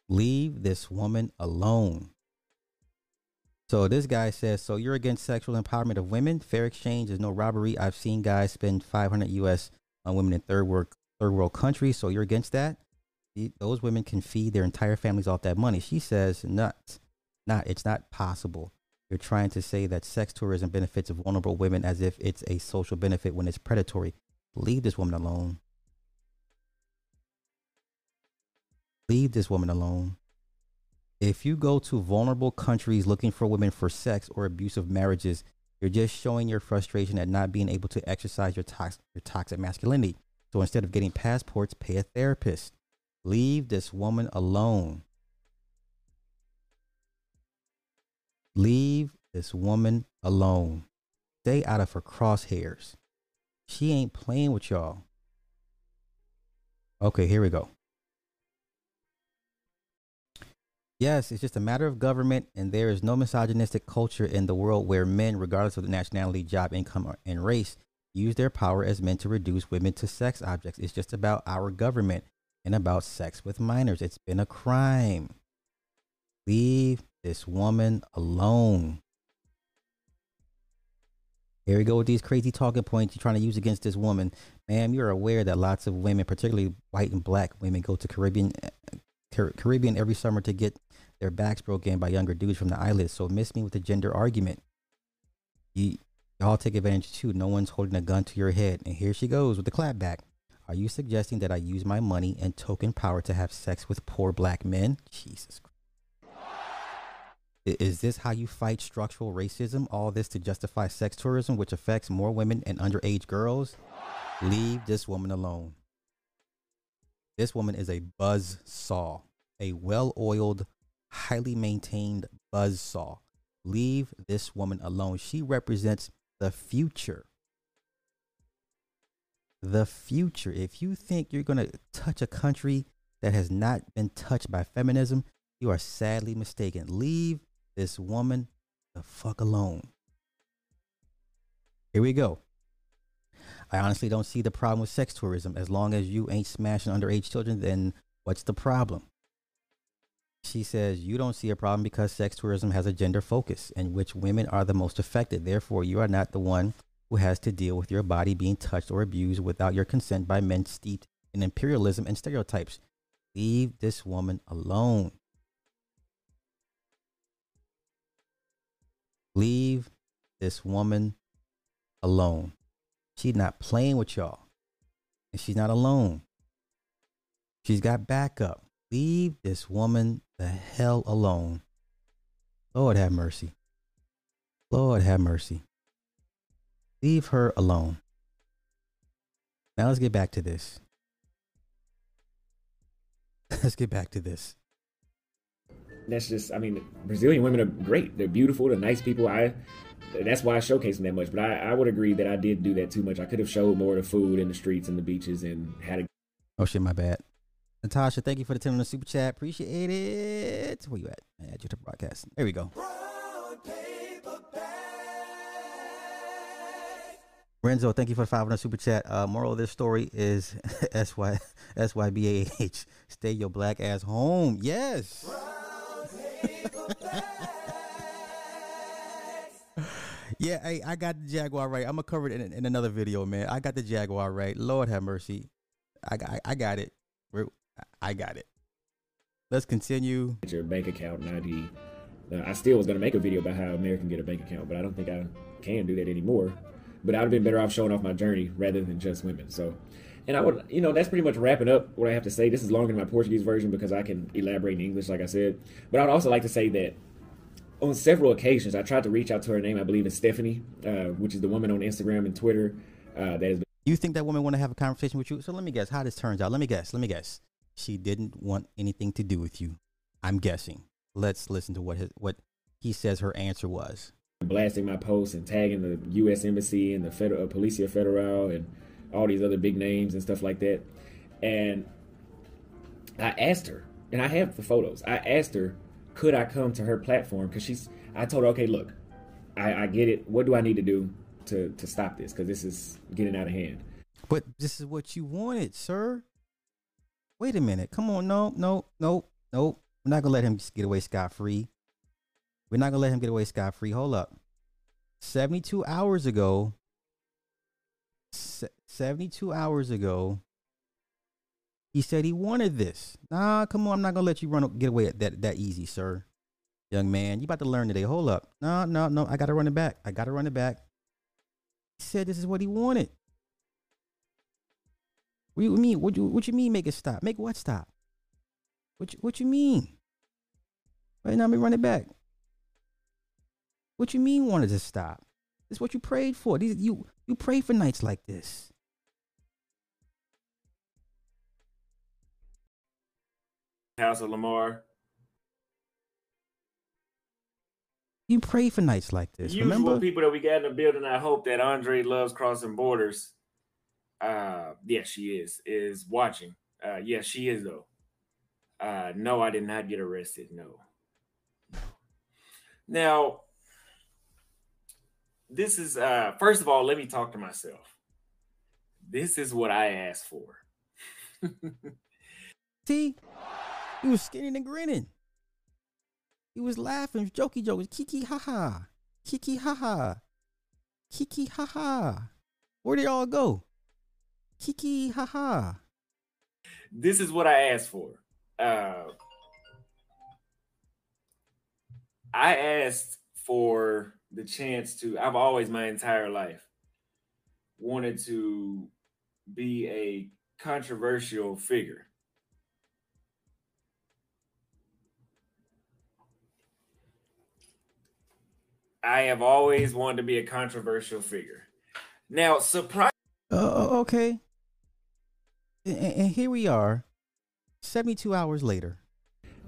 Leave this woman alone. So this guy says, so you're against sexual empowerment of women? Fair exchange is no robbery. I've seen guys spend 500 US on women in third world third world countries. So you're against that? Those women can feed their entire families off that money. She says, not, not. It's not possible. You're trying to say that sex tourism benefits vulnerable women as if it's a social benefit when it's predatory. Leave this woman alone. Leave this woman alone. If you go to vulnerable countries looking for women for sex or abusive marriages, you're just showing your frustration at not being able to exercise your, your toxic masculinity. So instead of getting passports, pay a therapist. Leave this woman alone. Leave this woman alone. Stay out of her crosshairs. She ain't playing with y'all. Okay, here we go. Yes, it's just a matter of government, and there is no misogynistic culture in the world where men, regardless of the nationality, job, income, or- and race, use their power as men to reduce women to sex objects. It's just about our government and about sex with minors. It's been a crime. Leave this woman alone. Here we go with these crazy talking points you're trying to use against this woman. Ma'am, you're aware that lots of women, particularly white and black women, go to Caribbean Car- Caribbean every summer to get their backs broken by younger dudes from the islands. So miss me with the gender argument. Y'all take advantage too. No one's holding a gun to your head. And here she goes with the clapback. Are you suggesting that I use my money and token power to have sex with poor black men? Jesus Christ. Is this how you fight structural racism? All this to justify sex tourism, which affects more women and underage girls? Leave this woman alone. This woman is a buzz saw, a well oiled, highly maintained buzz saw. Leave this woman alone. She represents the future. The future. If you think you're going to touch a country that has not been touched by feminism, you are sadly mistaken. Leave this woman the fuck alone. Here we go. I honestly don't see the problem with sex tourism. As long as you ain't smashing underage children, then what's the problem? She says you don't see a problem because sex tourism has a gender focus in which women are the most affected. Therefore, you are not the one who has to deal with your body being touched or abused without your consent by men steeped in imperialism and stereotypes. Leave this woman alone. Leave this woman alone. She's not playing with y'all. And she's not alone. She's got backup. Leave this woman the hell alone. Lord have mercy. Lord have mercy. Leave her alone. Now let's get back to this. Let's get back to this. That's just, I mean, Brazilian women are great. They're beautiful. They're nice people. I, that's why I showcase them that much. But I, I would agree that I did do that too much. I could have showed more of the food and the streets and the beaches and had a Oh shit, my bad. Natasha, thank you for the 10 on the super chat. Appreciate it. Where you at? I add you to broadcast. There we go. Renzo, thank you for the five on the super chat. Uh, moral of this story is S Y S Y B A H. Stay your black ass home. Yes. yeah, hey, I got the Jaguar right. I'm gonna cover it in, in another video, man. I got the Jaguar right. Lord have mercy. I got, I got it. We're, I got it. Let's continue. your bank account and ID. Uh, I still was going to make a video about how American get a bank account, but I don't think I can do that anymore. But I'd have been better off showing off my journey rather than just women. So, and I would, you know, that's pretty much wrapping up what I have to say. This is longer than my Portuguese version because I can elaborate in English, like I said. But I'd also like to say that on several occasions, I tried to reach out to her name. I believe is Stephanie, uh, which is the woman on Instagram and Twitter uh, that has been You think that woman want to have a conversation with you? So let me guess how this turns out. Let me guess. Let me guess. She didn't want anything to do with you. I'm guessing. Let's listen to what his, what he says her answer was. blasting my posts and tagging the U.S. Embassy and the Federal Policia Federal and all these other big names and stuff like that. And I asked her, and I have the photos. I asked her, could I come to her platform? Because she's. I told her, okay, look, I, I get it. What do I need to do to to stop this? Because this is getting out of hand. But this is what you wanted, sir. Wait a minute. Come on. No, no, no, no. We're not gonna let him get away scot free. We're not gonna let him get away scot free. Hold up. 72 hours ago. se- 72 hours ago. He said he wanted this. Nah, come on. I'm not gonna let you run get away that that easy, sir. Young man, you about to learn today. Hold up. No, no, no. I gotta run it back. I gotta run it back. He said this is what he wanted. What you mean? What you what you mean? Make it stop? Make what stop? What you, what you mean? Right now, let me run it back. What you mean wanted to stop? Is what you prayed for. These you you pray for nights like this. House of Lamar. You pray for nights like this. Usual remember? people that we got in the building. I hope that Andre loves crossing borders. Uh, yeah, she is is watching. Uh, yes, she is though. Uh, no, I did not get arrested. No. Now, this is uh first of all, let me talk to myself. This is what I asked for. See, he was skinning and grinning. He was laughing, jokey jokes, kiki ha ha, kiki ha ha, kiki ha ha. Where did y'all go? Kiki ha ha. this is what I asked for. Uh, I asked for the chance to. I've always, my entire life, wanted to be a controversial figure. I have always wanted to be a controversial figure. Now, surprise. Uh, okay. And, and here we are, 72 hours later.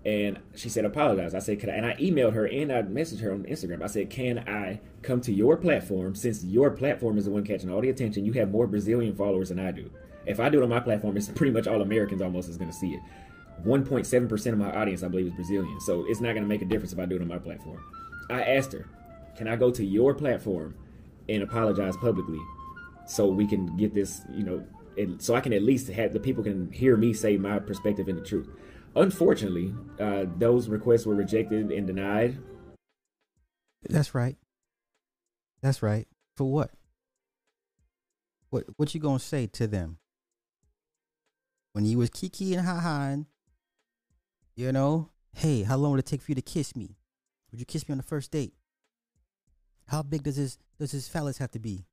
And she said, apologize. I said, could I? And I emailed her and I messaged her on Instagram. I said, can I come to your platform since your platform is the one catching all the attention? You have more Brazilian followers than I do. If I do it on my platform, it's pretty much all Americans almost is going to see it. 1.7% of my audience, I believe, is Brazilian. So it's not going to make a difference if I do it on my platform. I asked her, can I go to your platform and apologize publicly so we can get this, you know, so I can at least have the people can hear me say my perspective and the truth. Unfortunately, uh, those requests were rejected and denied. That's right. That's right. For what? What what you gonna say to them? When you was kiki and ha ha, you know, hey, how long would it take for you to kiss me? Would you kiss me on the first date? How big does his does his phallus have to be?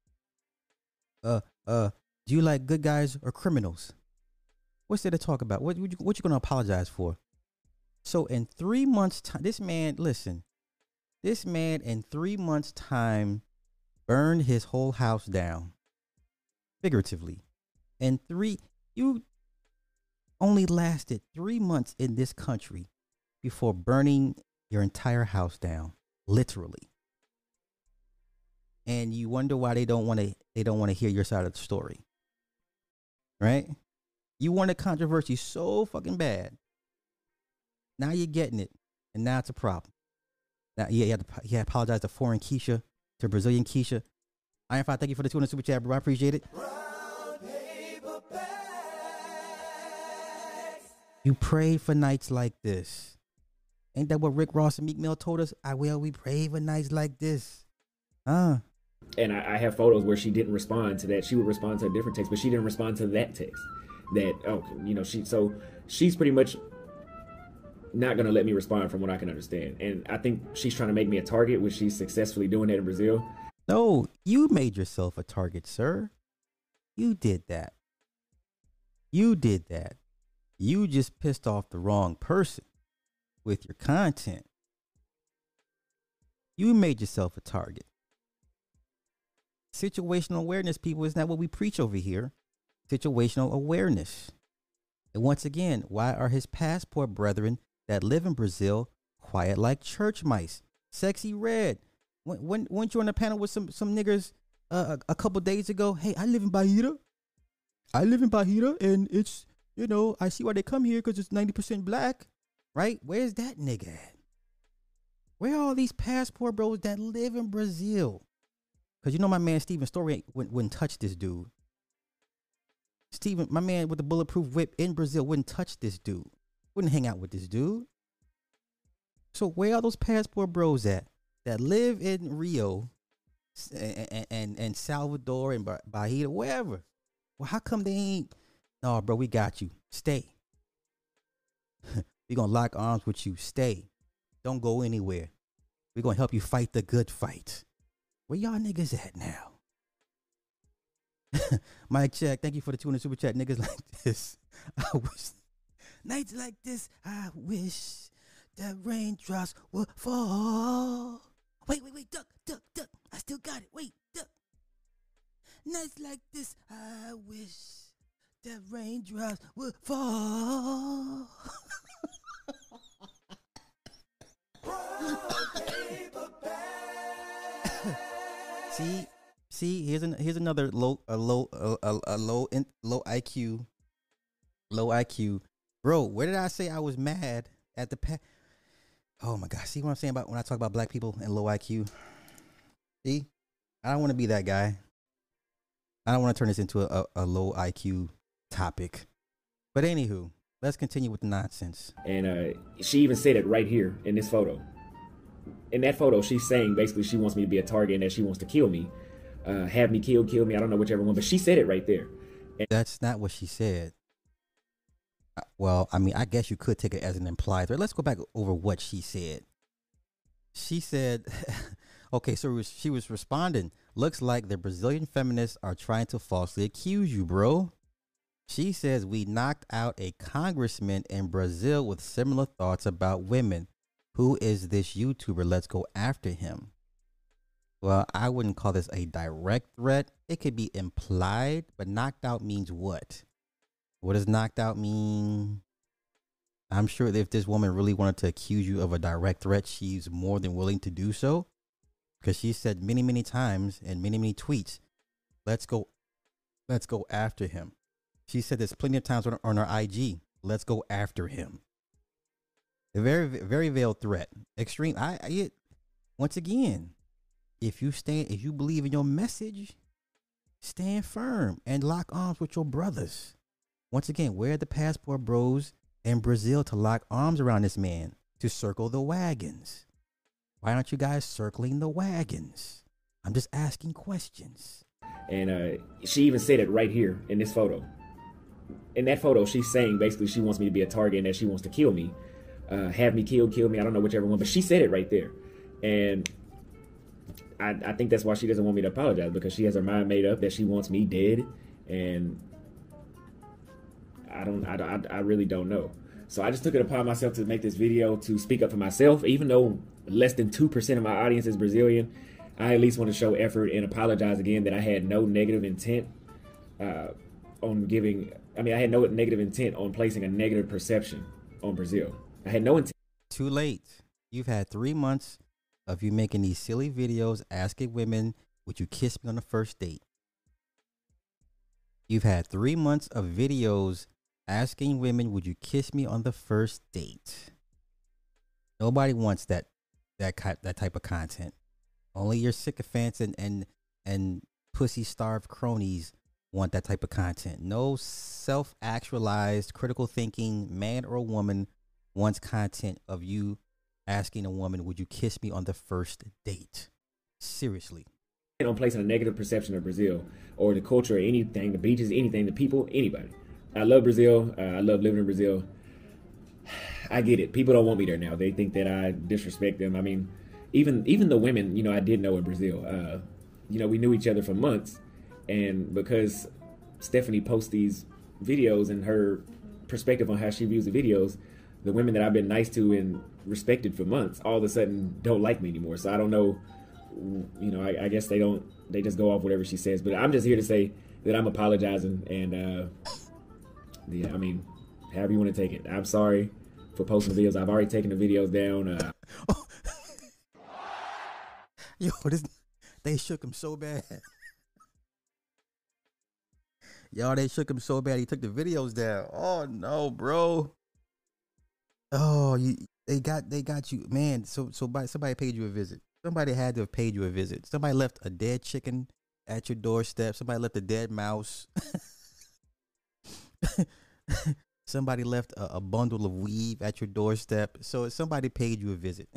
Uh uh, do you like good guys or criminals? What's there to talk about? What what you, what you gonna apologize for? So in three months' time, this man, listen, this man in three months' time burned his whole house down, figuratively. And three, you only lasted three months in this country before burning your entire house down, literally. And you wonder why they don't want to they don't want to hear your side of the story. Right? You wanted controversy so fucking bad. Now you're getting it, and now it's a problem. Now, yeah, he had to, had to apologize to foreign Keisha, to Brazilian Keisha. Iron Five, thank you for the 200 super chat, bro. I appreciate it. You pray for nights like this. Ain't that what Rick Ross and Meek Mill told us? I will. We pray for nights like this. Huh? And I, I have photos where she didn't respond to that. She would respond to a different text, but she didn't respond to that text. That oh, you know, she so she's pretty much not gonna let me respond from what I can understand. And I think she's trying to make me a target, which she's successfully doing that in Brazil. No, you made yourself a target, sir. You did that. You did that. You just pissed off the wrong person with your content. You made yourself a target. Situational awareness, people, is not what we preach over here. Situational awareness. And once again, why are his passport brethren that live in Brazil quiet like church mice? Sexy red. When when weren't you on a panel with some some niggers uh, a, a couple days ago? Hey, I live in Bahia. I live in Bahia, and it's you know I see why they come here because it's ninety percent black, right? Where's that nigga at? Where are all these passport bros that live in Brazil? Because you know my man Steven Story wouldn't, wouldn't touch this dude. Steven, my man with the bulletproof whip in Brazil wouldn't touch this dude. Wouldn't hang out with this dude. So where are those passport bros at that live in Rio and and, and Salvador and Bahia, wherever? Well, how come they ain't? No, bro, we got you. Stay. we gonna lock arms with you. Stay. Don't go anywhere. We're gonna help you fight the good fight. Where y'all niggas at now? Mike check. Thank you for the 200 super chat. Niggas like this. I wish nights like this. I wish that raindrops would fall. Wait, wait, wait, duck, duck, duck. I still got it. Wait, duck. Nights like this, I wish that raindrops would fall. see, see, here's an here's another low a low a, a, a low in, low IQ, low IQ, bro. Where did I say I was mad at the pa- Oh my god! See what I'm saying about when I talk about black people and low IQ. See, I don't want to be that guy. I don't want to turn this into a, a, a low IQ topic. But anywho, let's continue with the nonsense. And uh, she even said it right here in this photo. In that photo, she's saying basically she wants me to be a target and that she wants to kill me, uh, have me killed, kill me. I don't know whichever one, but she said it right there. That's not what she said. Uh, Well, I mean, I guess you could take it as an implied threat. Let's go back over what she said. She said, okay, so she was responding. Looks like the Brazilian feminists are trying to falsely accuse you, bro. She says we knocked out a congressman in Brazil with similar thoughts about women. Who is this YouTuber? Let's go after him. Well, I wouldn't call this a direct threat. It could be implied, but knocked out means what? What does knocked out mean? I'm sure if this woman really wanted to accuse you of a direct threat, she's more than willing to do so. Because she said many, many times and many, many tweets, let's go, let's go after him. She said this plenty of times on, on her IG, let's go after him. A very, very veiled threat. Extreme. I, it, once again, if you stand, if you believe in your message, stand firm and lock arms with your brothers. Once again, where are the passport bros in Brazil to lock arms around this man to circle the wagons? Why aren't you guys circling the wagons? I'm just asking questions. And uh, she even said it right here in this photo. In that photo, she's saying basically she wants me to be a target and that she wants to kill me, uh, have me killed, kill me. I don't know whichever one, but she said it right there. And I, I think that's why she doesn't want me to apologize because she has her mind made up that she wants me dead, and I don't, I, I, I really don't know. So I just took it upon myself to make this video to speak up for myself, even though less than two percent of my audience is Brazilian. I at least want to show effort and apologize again that I had no negative intent uh, on giving. I mean, I had no negative intent on placing a negative perception on Brazil. I had no intent. Too late. You've had three months of you making these silly videos asking women, would you kiss me on the first date? You've had three months of videos asking women, would you kiss me on the first date? Nobody wants that that that type of content. Only your sycophants and and and pussy starved cronies want that type of content. No self actualized critical thinking man or woman wants content of you asking a woman, "Would you kiss me on the first date?" Seriously. on placing a negative perception of Brazil or the culture or anything, the beaches, anything, the people, anybody. I love Brazil. Uh, I love living in Brazil. I get it. People don't want me there now. They think that I disrespect them. I mean, even even the women, you know, I did know in Brazil. Uh, you know, we knew each other for months, and because Stephanie posts these videos and her perspective on how she views the videos, the women that I've been nice to and respected for months, all of a sudden don't like me anymore. So I don't know you know, I, I, guess they don't, they just go off whatever she says. But I'm just here to say that I'm apologizing. And, uh, yeah, I mean, however you want to take it. I'm sorry for posting videos. I've already taken the videos down. Uh, Yo, this, they shook him so bad. Y'all, they shook him so bad he took the videos down. Oh no, bro. Oh, you they got they got you, man. So so by, somebody paid you a visit. Somebody had to have paid you a visit. Somebody left a dead chicken at your doorstep. Somebody left a dead mouse. somebody left a, a, bundle of weave at your doorstep. So somebody paid you a visit.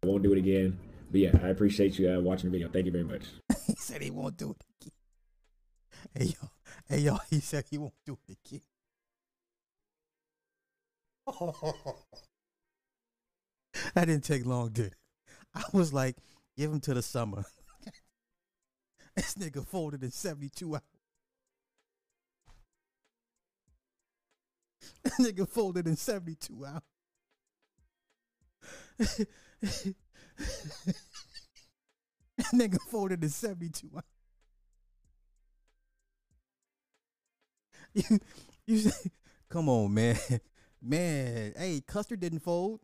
I won't do it again. But yeah, I appreciate you uh, watching the video. Thank you very much. he said he won't do it again. Hey yo, hey yo, he said he won't do it again. that didn't take long, did it? I was like, give him to the summer. this nigga folded in 72 hours. This nigga folded in 72 hours. nigga folded in 72 hours. You, you say, come on, man. Man, hey, Custer didn't fold.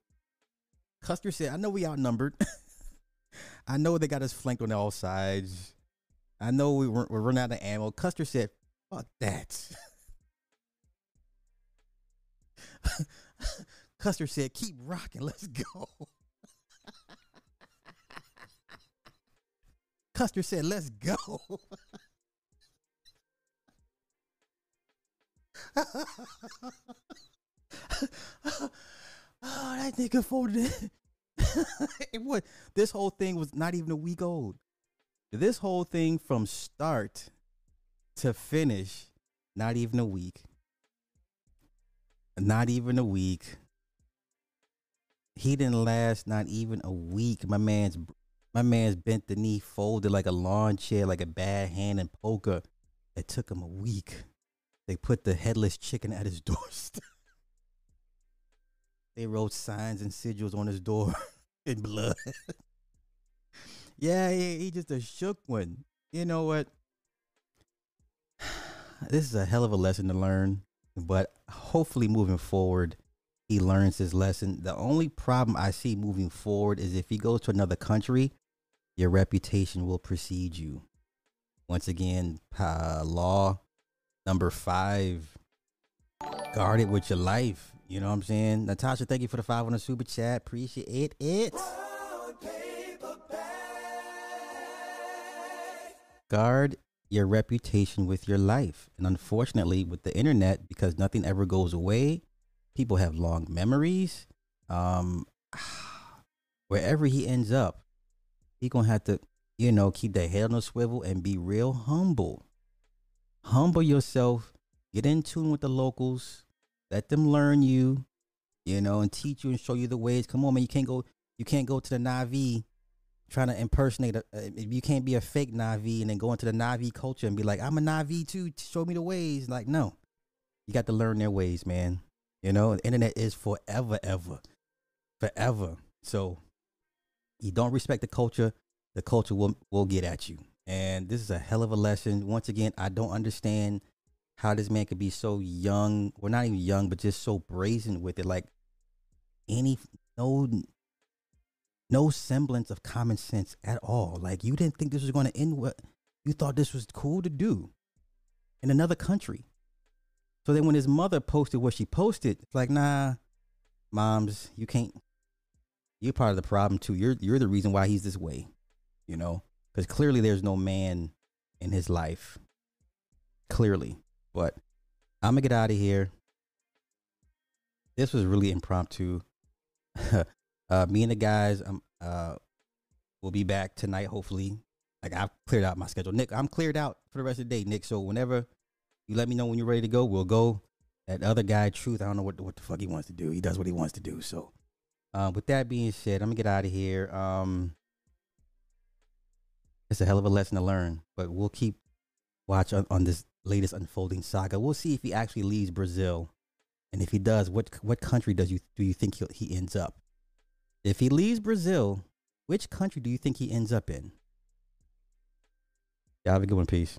Custer said, I know we outnumbered. I know they got us flanked on all sides. I know we we're, we're running out of ammo. Custer said, fuck that. Custer said, keep rocking, let's go. Custer said, let's go. oh, that nigga folded it. it this whole thing was not even a week old. This whole thing from start to finish, not even a week. Not even a week. He didn't last not even a week. My man's my man's bent the knee, folded like a lawn chair, like a bad hand in poker. It took him a week. They put the headless chicken at his doorstep. They wrote signs and sigils on his door in blood. yeah, he, he just a shook one. You know what? This is a hell of a lesson to learn, but hopefully moving forward, he learns his lesson. The only problem I see moving forward is if he goes to another country, your reputation will precede you. Once again, uh, law number five, guard it with your life. You know what I'm saying? Natasha, thank you for the five on the super chat. Appreciate it. Guard your reputation with your life. And unfortunately, with the internet, because nothing ever goes away, people have long memories. Um, wherever he ends up, he gonna have to, you know, keep that head on a swivel and be real humble. Humble yourself. Get in tune with the locals. Let them learn you, you know, and teach you and show you the ways. Come on, man. You can't go. You can't go to the Navi trying to impersonate. A, you can't be a fake Navi and then go into the Navi culture and be like, I'm a Navi too. Show me the ways. Like, no, you got to learn their ways, man. You know, the internet is forever, ever, forever. So you don't respect the culture, the culture will will get at you. And this is a hell of a lesson. Once again, I don't understand how this man could be so young, well, not even young, but just so brazen with it. Like any no no semblance of common sense at all. Like you didn't think this was going to end what you thought this was cool to do in another country. So then when his mother posted what she posted, it's like, nah, moms, you can't you're part of the problem too. You're you're the reason why he's this way, you know, because clearly there's no man in his life, clearly. But I'm gonna get out of here. This was really impromptu. uh, me and the guys, um, uh, we'll be back tonight. Hopefully, like I've cleared out my schedule. Nick, I'm cleared out for the rest of the day, Nick. So whenever you let me know when you're ready to go, we'll go. That other guy, Truth, I don't know what what the fuck he wants to do. He does what he wants to do. So uh, with that being said, I'm gonna get out of here. Um, it's a hell of a lesson to learn, but we'll keep watch on, on this latest unfolding saga. We'll see if he actually leaves Brazil, and if he does, what what country does you do you think he ends up? If he leaves Brazil, which country do you think he ends up in? Yeah, have a good one. Peace.